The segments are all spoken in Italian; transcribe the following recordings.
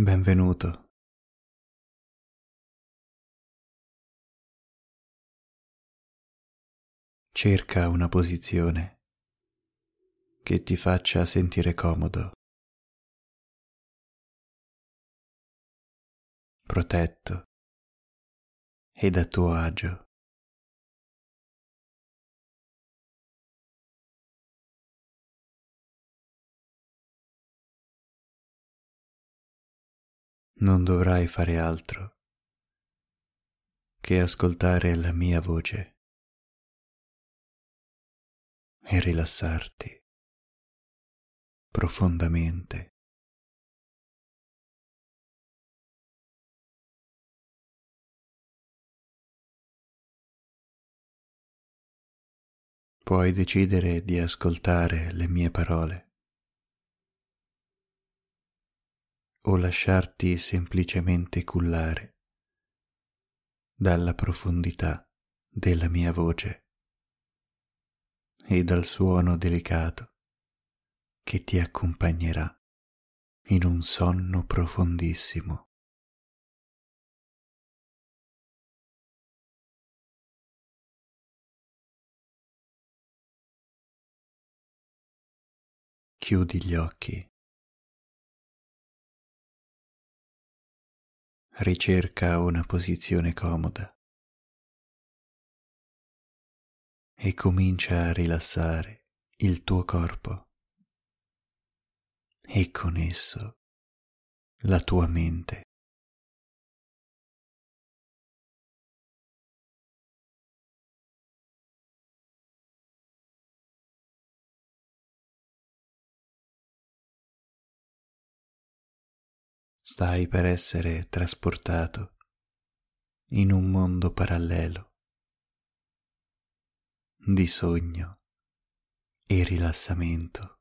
Benvenuto. Cerca una posizione che ti faccia sentire comodo, protetto ed a tuo agio. Non dovrai fare altro che ascoltare la mia voce e rilassarti profondamente. Puoi decidere di ascoltare le mie parole o lasciarti semplicemente cullare dalla profondità della mia voce e dal suono delicato che ti accompagnerà in un sonno profondissimo. Chiudi gli occhi ricerca una posizione comoda e comincia a rilassare il tuo corpo e con esso la tua mente. Stai per essere trasportato in un mondo parallelo di sogno e rilassamento.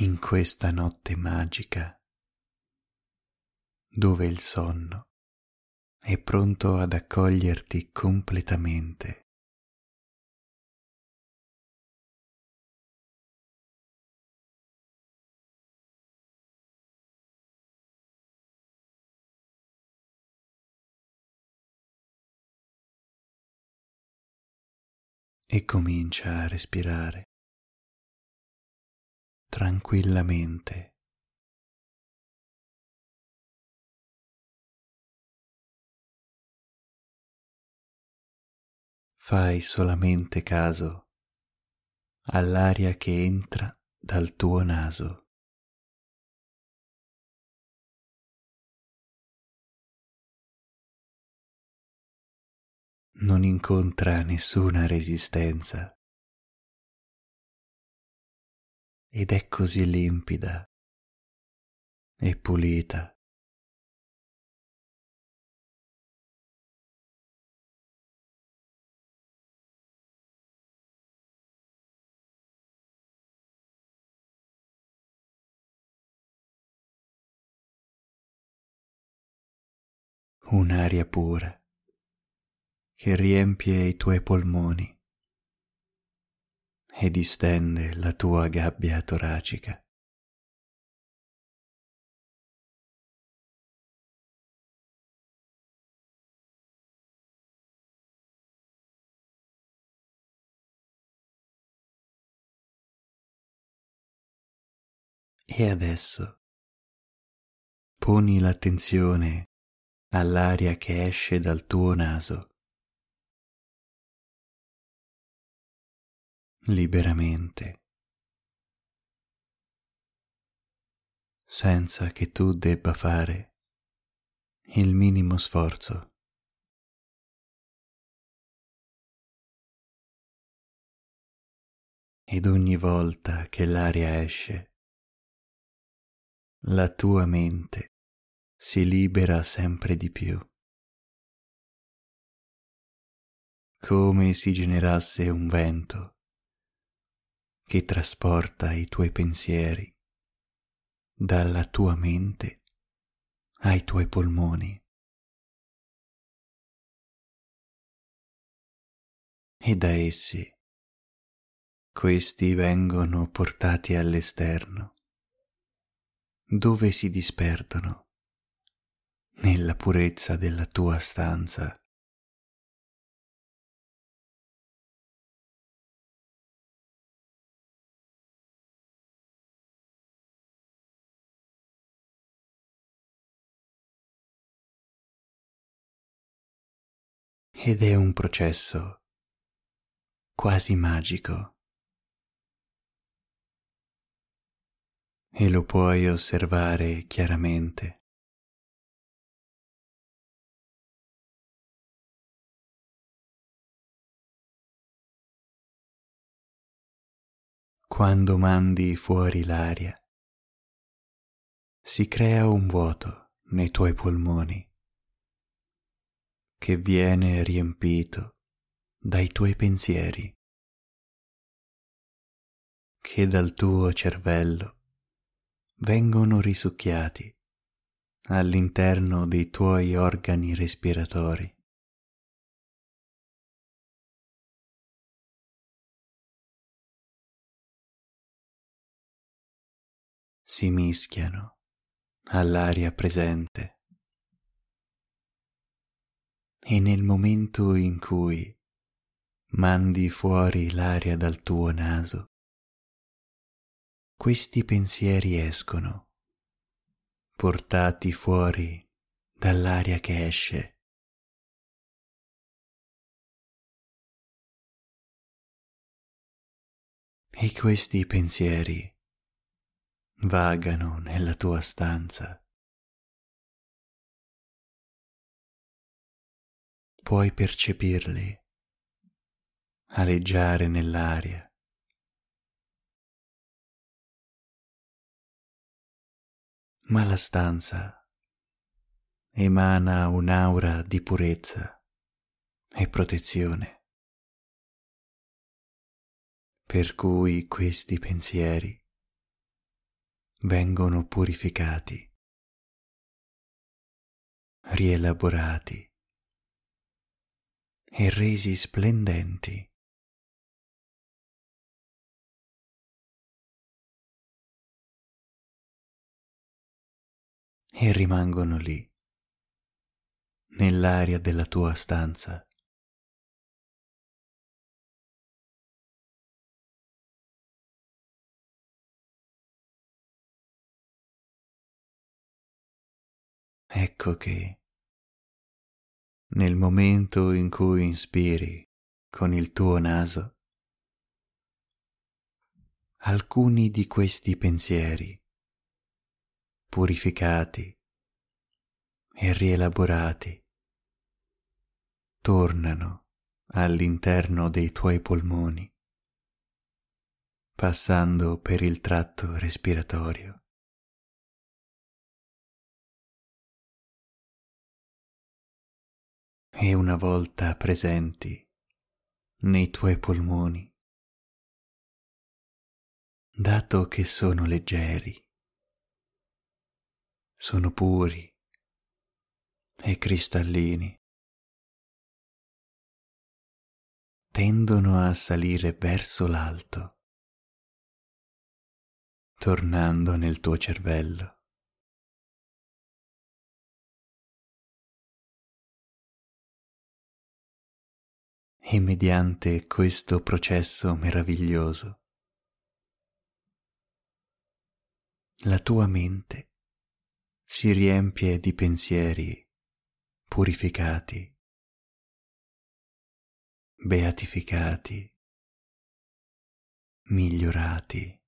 In questa notte magica dove il sonno è pronto ad accoglierti completamente. E comincia a respirare tranquillamente. Fai solamente caso all'aria che entra dal tuo naso. Non incontra nessuna resistenza ed è così limpida e pulita. Un'aria pura che riempie i tuoi polmoni e distende la tua gabbia toracica. E adesso poni l'attenzione all'aria che esce dal tuo naso. Liberamente, senza che tu debba fare il minimo sforzo. Ed ogni volta che l'aria esce, la tua mente si libera sempre di più. come si generasse un vento che trasporta i tuoi pensieri dalla tua mente ai tuoi polmoni. E da essi questi vengono portati all'esterno, dove si disperdono nella purezza della tua stanza. Ed è un processo quasi magico. e lo puoi osservare chiaramente. Quando mandi fuori l'aria, si crea un vuoto nei tuoi polmoni che viene riempito dai tuoi pensieri, che dal tuo cervello vengono risucchiati all'interno dei tuoi organi respiratori. Si mischiano all'aria presente e nel momento in cui mandi fuori l'aria dal tuo naso, questi pensieri escono, portati fuori dall'aria che esce. E questi pensieri vagano nella tua stanza. Puoi percepirli aleggiare nell'aria. ma la stanza emana un'aura di purezza e protezione, per cui questi pensieri vengono purificati, rielaborati e resi splendenti e rimangono lì, nell'aria della tua stanza. Ecco che nel momento in cui inspiri con il tuo naso, alcuni di questi pensieri purificati e rielaborati tornano all'interno dei tuoi polmoni, passando per il tratto respiratorio. E una volta presenti nei tuoi polmoni, dato che sono leggeri, sono puri e cristallini. Tendono a salire verso l'alto, tornando nel tuo cervello. E mediante questo processo meraviglioso, la tua mente si riempie di pensieri purificati, beatificati, migliorati.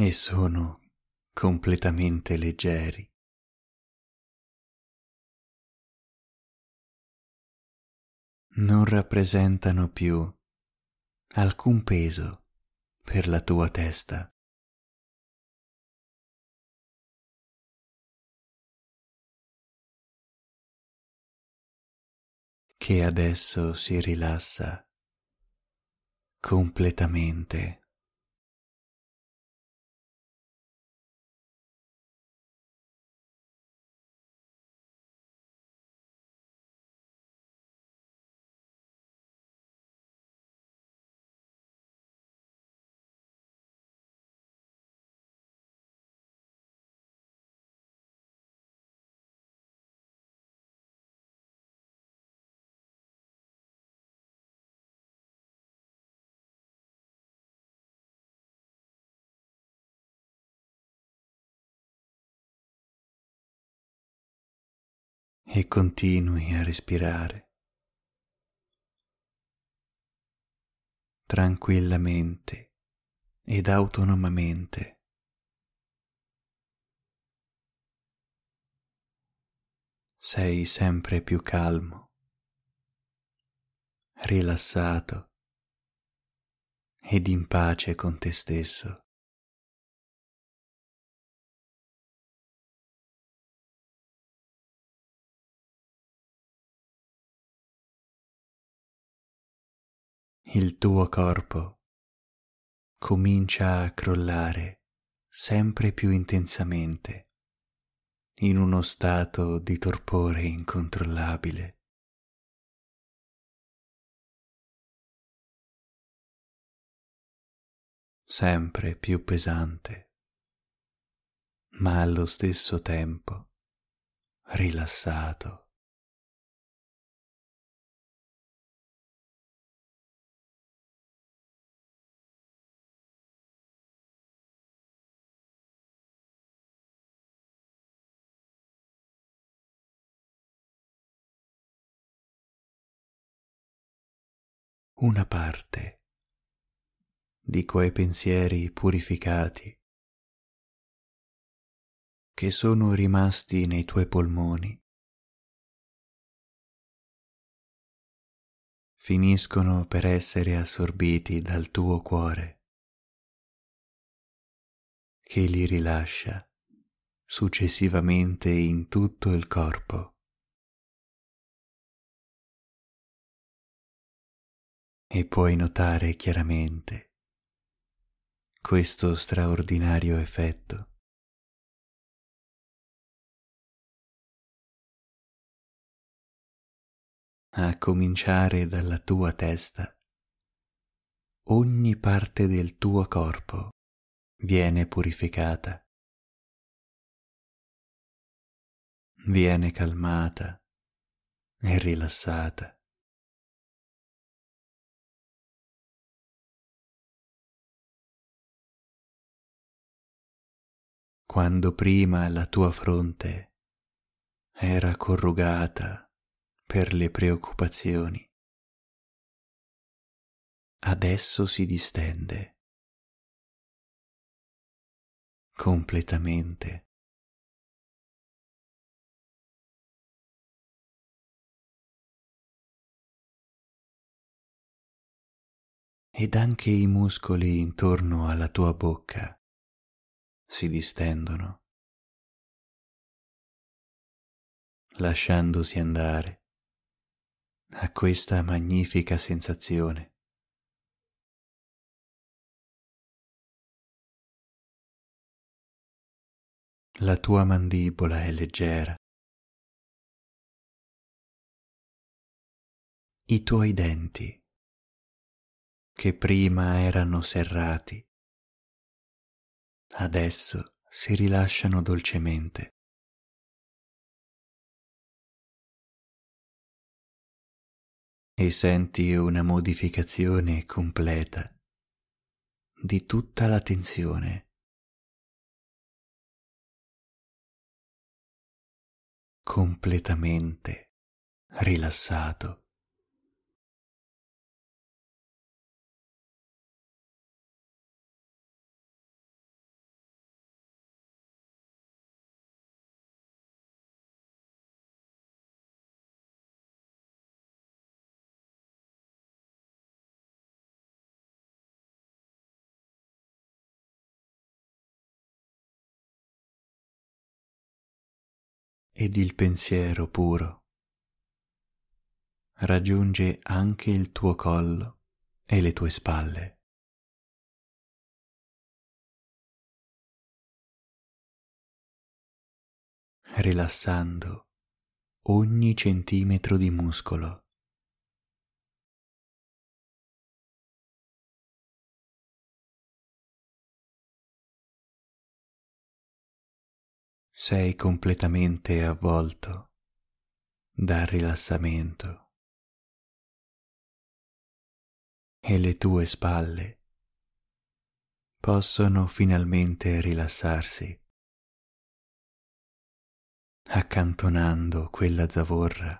e sono completamente leggeri. Non rappresentano più alcun peso per la tua testa. che adesso si rilassa completamente. E continui a respirare tranquillamente ed autonomamente. Sei sempre più calmo, rilassato ed in pace con te stesso. Il tuo corpo comincia a crollare sempre più intensamente in uno stato di torpore incontrollabile. sempre più pesante, ma allo stesso tempo rilassato. Una parte di quei pensieri purificati che sono rimasti nei tuoi polmoni finiscono per essere assorbiti dal tuo cuore che li rilascia successivamente in tutto il corpo. E puoi notare chiaramente questo straordinario effetto. A cominciare dalla tua testa, ogni parte del tuo corpo viene purificata, viene calmata e rilassata. Quando prima la tua fronte era corrugata per le preoccupazioni. Adesso si distende completamente. Ed anche i muscoli intorno alla tua bocca si distendono, lasciandosi andare a questa magnifica sensazione. La tua mandibola è leggera. I tuoi denti, che prima erano serrati, adesso si rilasciano dolcemente. E senti una modificazione completa di tutta la tensione. completamente rilassato. Ed il pensiero puro. Raggiunge anche il tuo collo e le tue spalle. Rilassando ogni centimetro di muscolo. Sei completamente avvolto dal rilassamento e le tue spalle possono finalmente rilassarsi, accantonando quella zavorra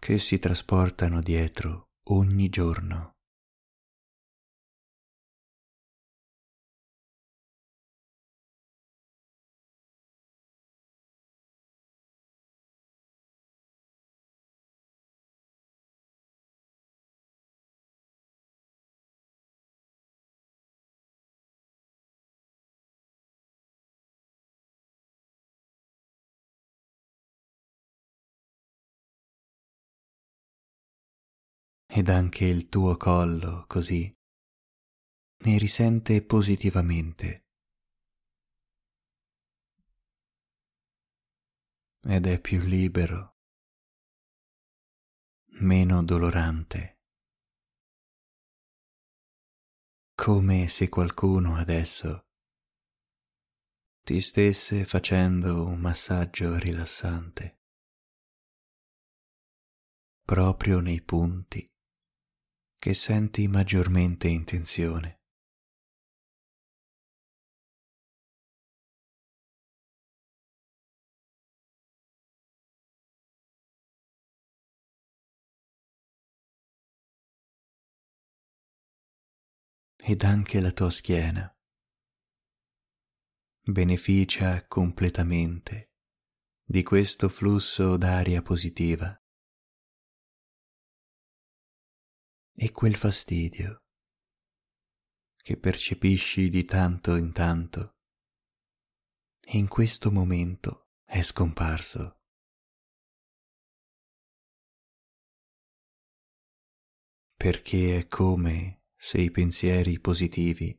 che si trasportano dietro ogni giorno. Ed anche il tuo collo così ne risente positivamente. Ed è più libero, meno dolorante, come se qualcuno adesso ti stesse facendo un massaggio rilassante. Proprio nei punti che senti maggiormente in tensione. Ed anche la tua schiena beneficia completamente di questo flusso d'aria positiva e quel fastidio che percepisci di tanto in tanto in questo momento è scomparso. Perché è come se i pensieri positivi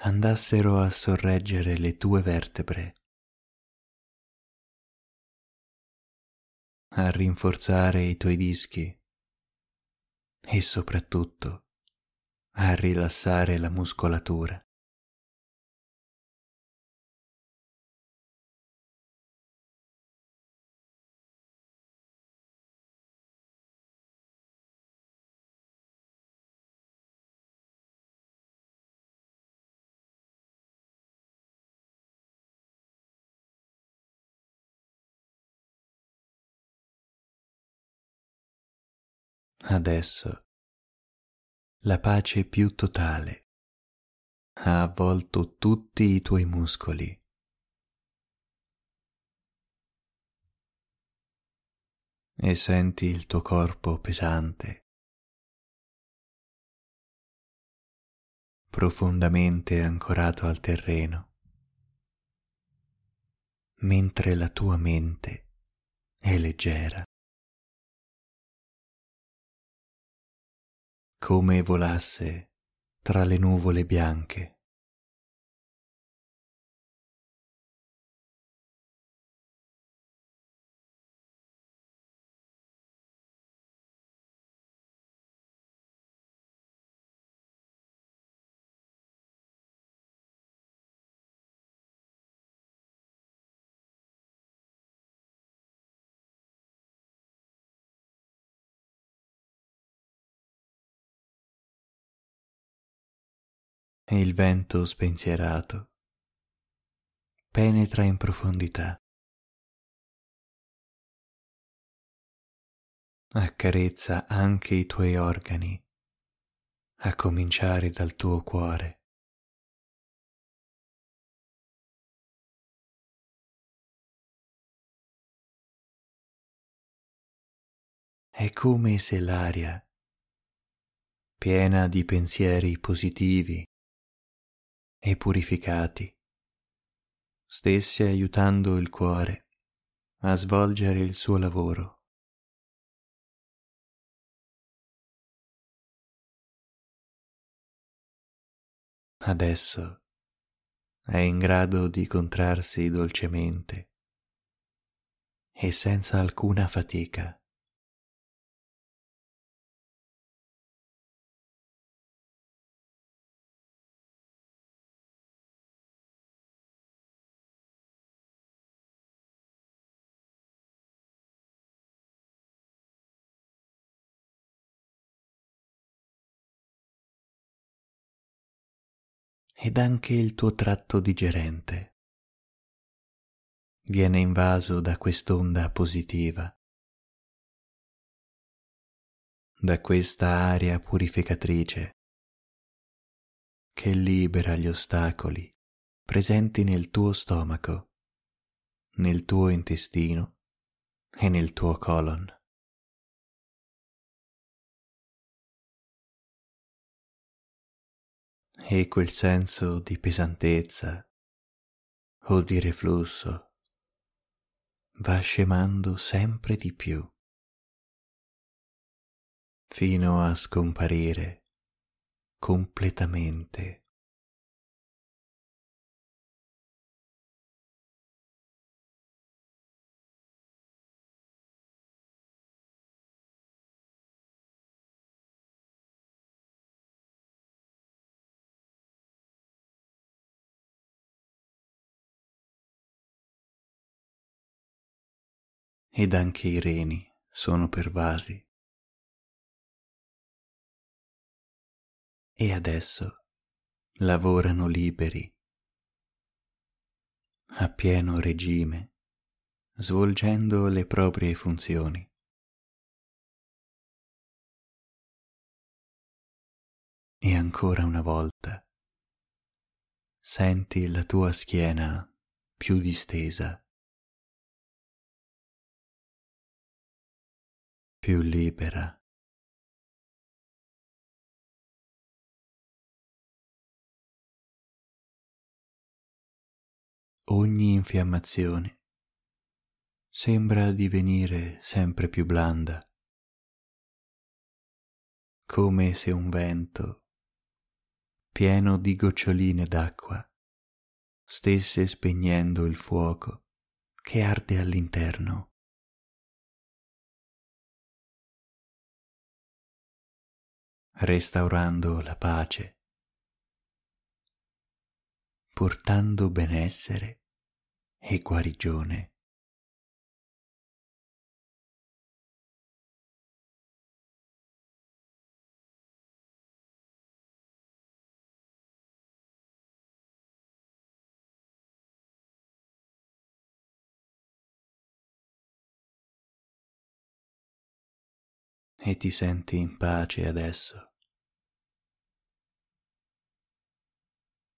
andassero a sorreggere le tue vertebre, a rinforzare i tuoi dischi e soprattutto a rilassare la muscolatura. Adesso la pace più totale ha avvolto tutti i tuoi muscoli. E senti il tuo corpo pesante, profondamente ancorato al terreno, mentre la tua mente è leggera. Come volasse tra le nuvole bianche. E il vento spensierato penetra in profondità, accarezza anche i tuoi organi, a cominciare dal tuo cuore. È come se l'aria, piena di pensieri positivi, e purificati stesse aiutando il cuore a svolgere il suo lavoro. Adesso è in grado di contrarsi dolcemente e senza alcuna fatica. Ed anche il tuo tratto digerente viene invaso da quest'onda positiva, da questa aria purificatrice che libera gli ostacoli presenti nel tuo stomaco, nel tuo intestino e nel tuo colon. E quel senso di pesantezza o di reflusso va scemando sempre di più fino a scomparire completamente. Ed anche i reni sono pervasi. E adesso lavorano liberi, a pieno regime, svolgendo le proprie funzioni. E ancora una volta senti la tua schiena più distesa più libera. Ogni infiammazione sembra divenire sempre più blanda, come se un vento pieno di goccioline d'acqua stesse spegnendo il fuoco che arde all'interno. Restaurando la pace, portando benessere e guarigione. E ti senti in pace adesso.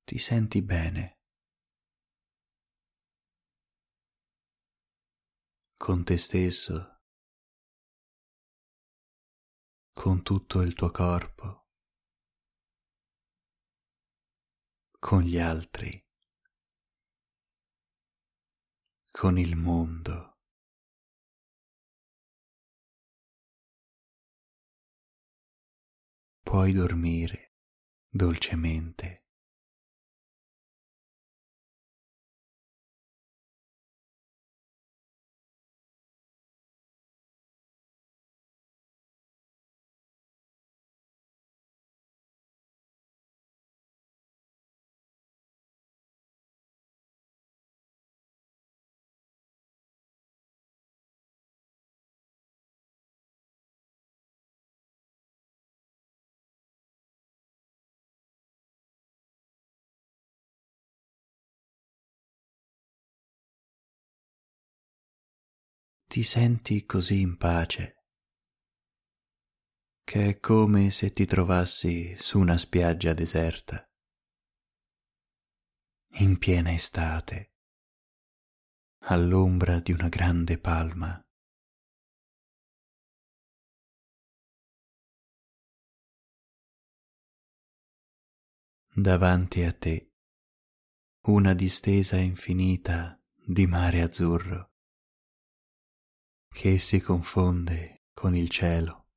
Ti senti bene. Con te stesso, con tutto il tuo corpo, con gli altri, con il mondo. Puoi dormire dolcemente. Ti senti così in pace che è come se ti trovassi su una spiaggia deserta, in piena estate, all'ombra di una grande palma. Davanti a te una distesa infinita di mare azzurro che si confonde con il cielo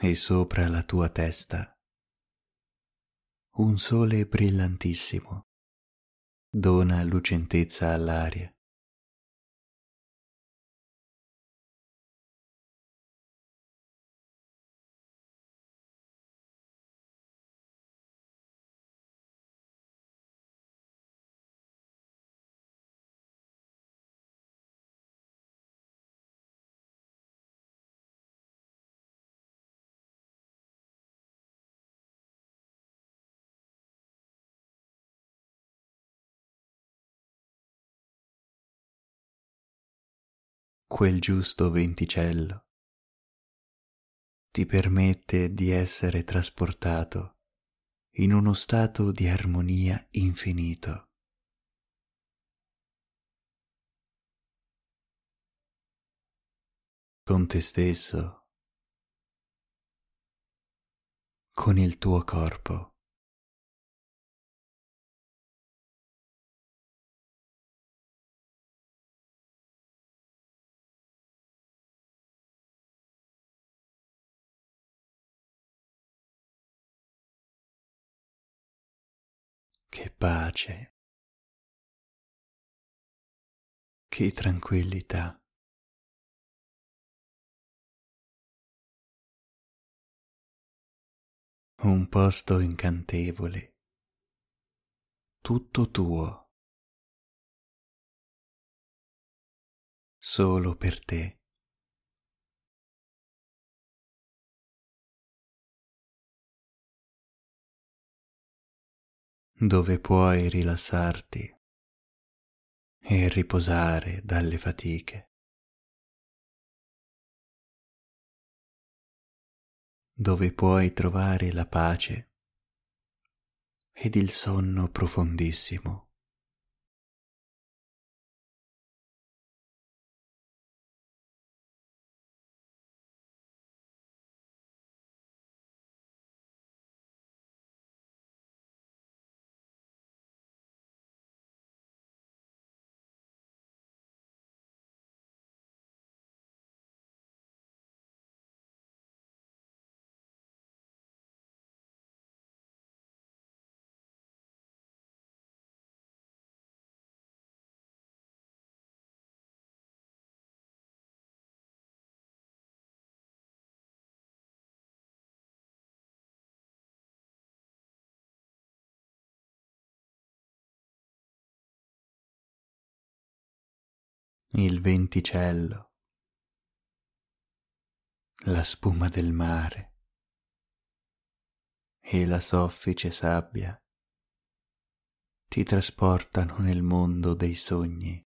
e sopra la tua testa un sole brillantissimo dona lucentezza all'aria. Quel giusto venticello ti permette di essere trasportato in uno stato di armonia infinito. con te stesso, con il tuo corpo. Che pace, che tranquillità. Un posto incantevole, tutto tuo, solo per te. Dove puoi rilassarti e riposare dalle fatiche, dove puoi trovare la pace ed il sonno profondissimo. Il venticello, la spuma del mare. E la soffice sabbia ti trasportano nel mondo dei sogni,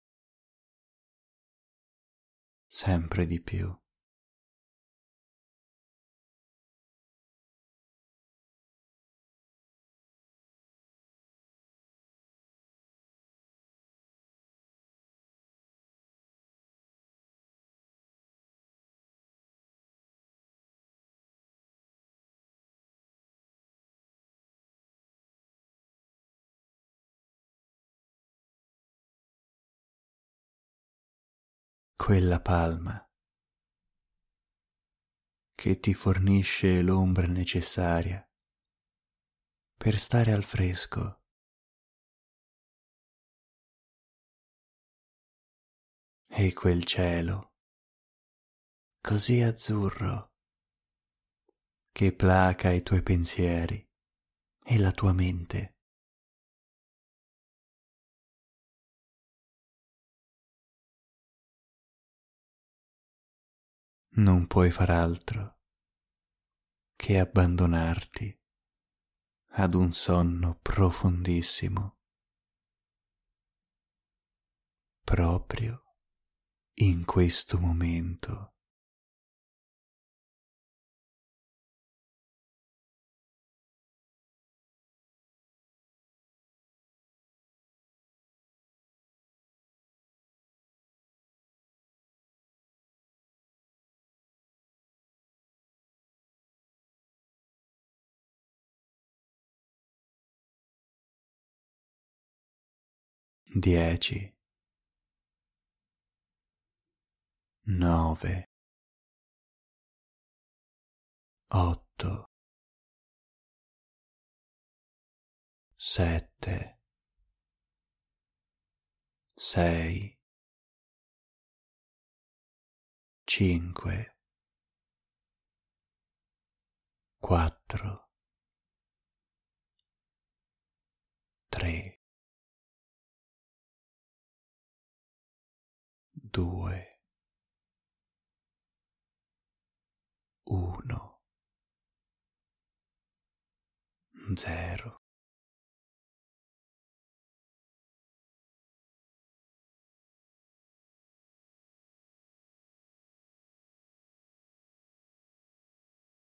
sempre di più. Quella palma che ti fornisce l'ombra necessaria per stare al fresco. E quel cielo così azzurro che placa i tuoi pensieri e la tua mente. Non puoi far altro che abbandonarti ad un sonno profondissimo, proprio in questo momento. Dieci, nove, otto, sette, sei, cinque, quattro, tre, due, uno, zero.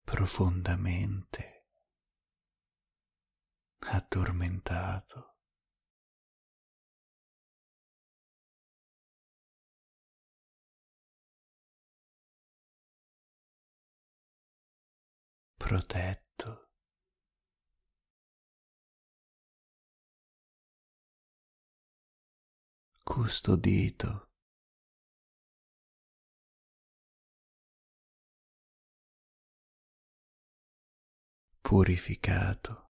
profondamente addormentato. Protetto. custodito. purificato.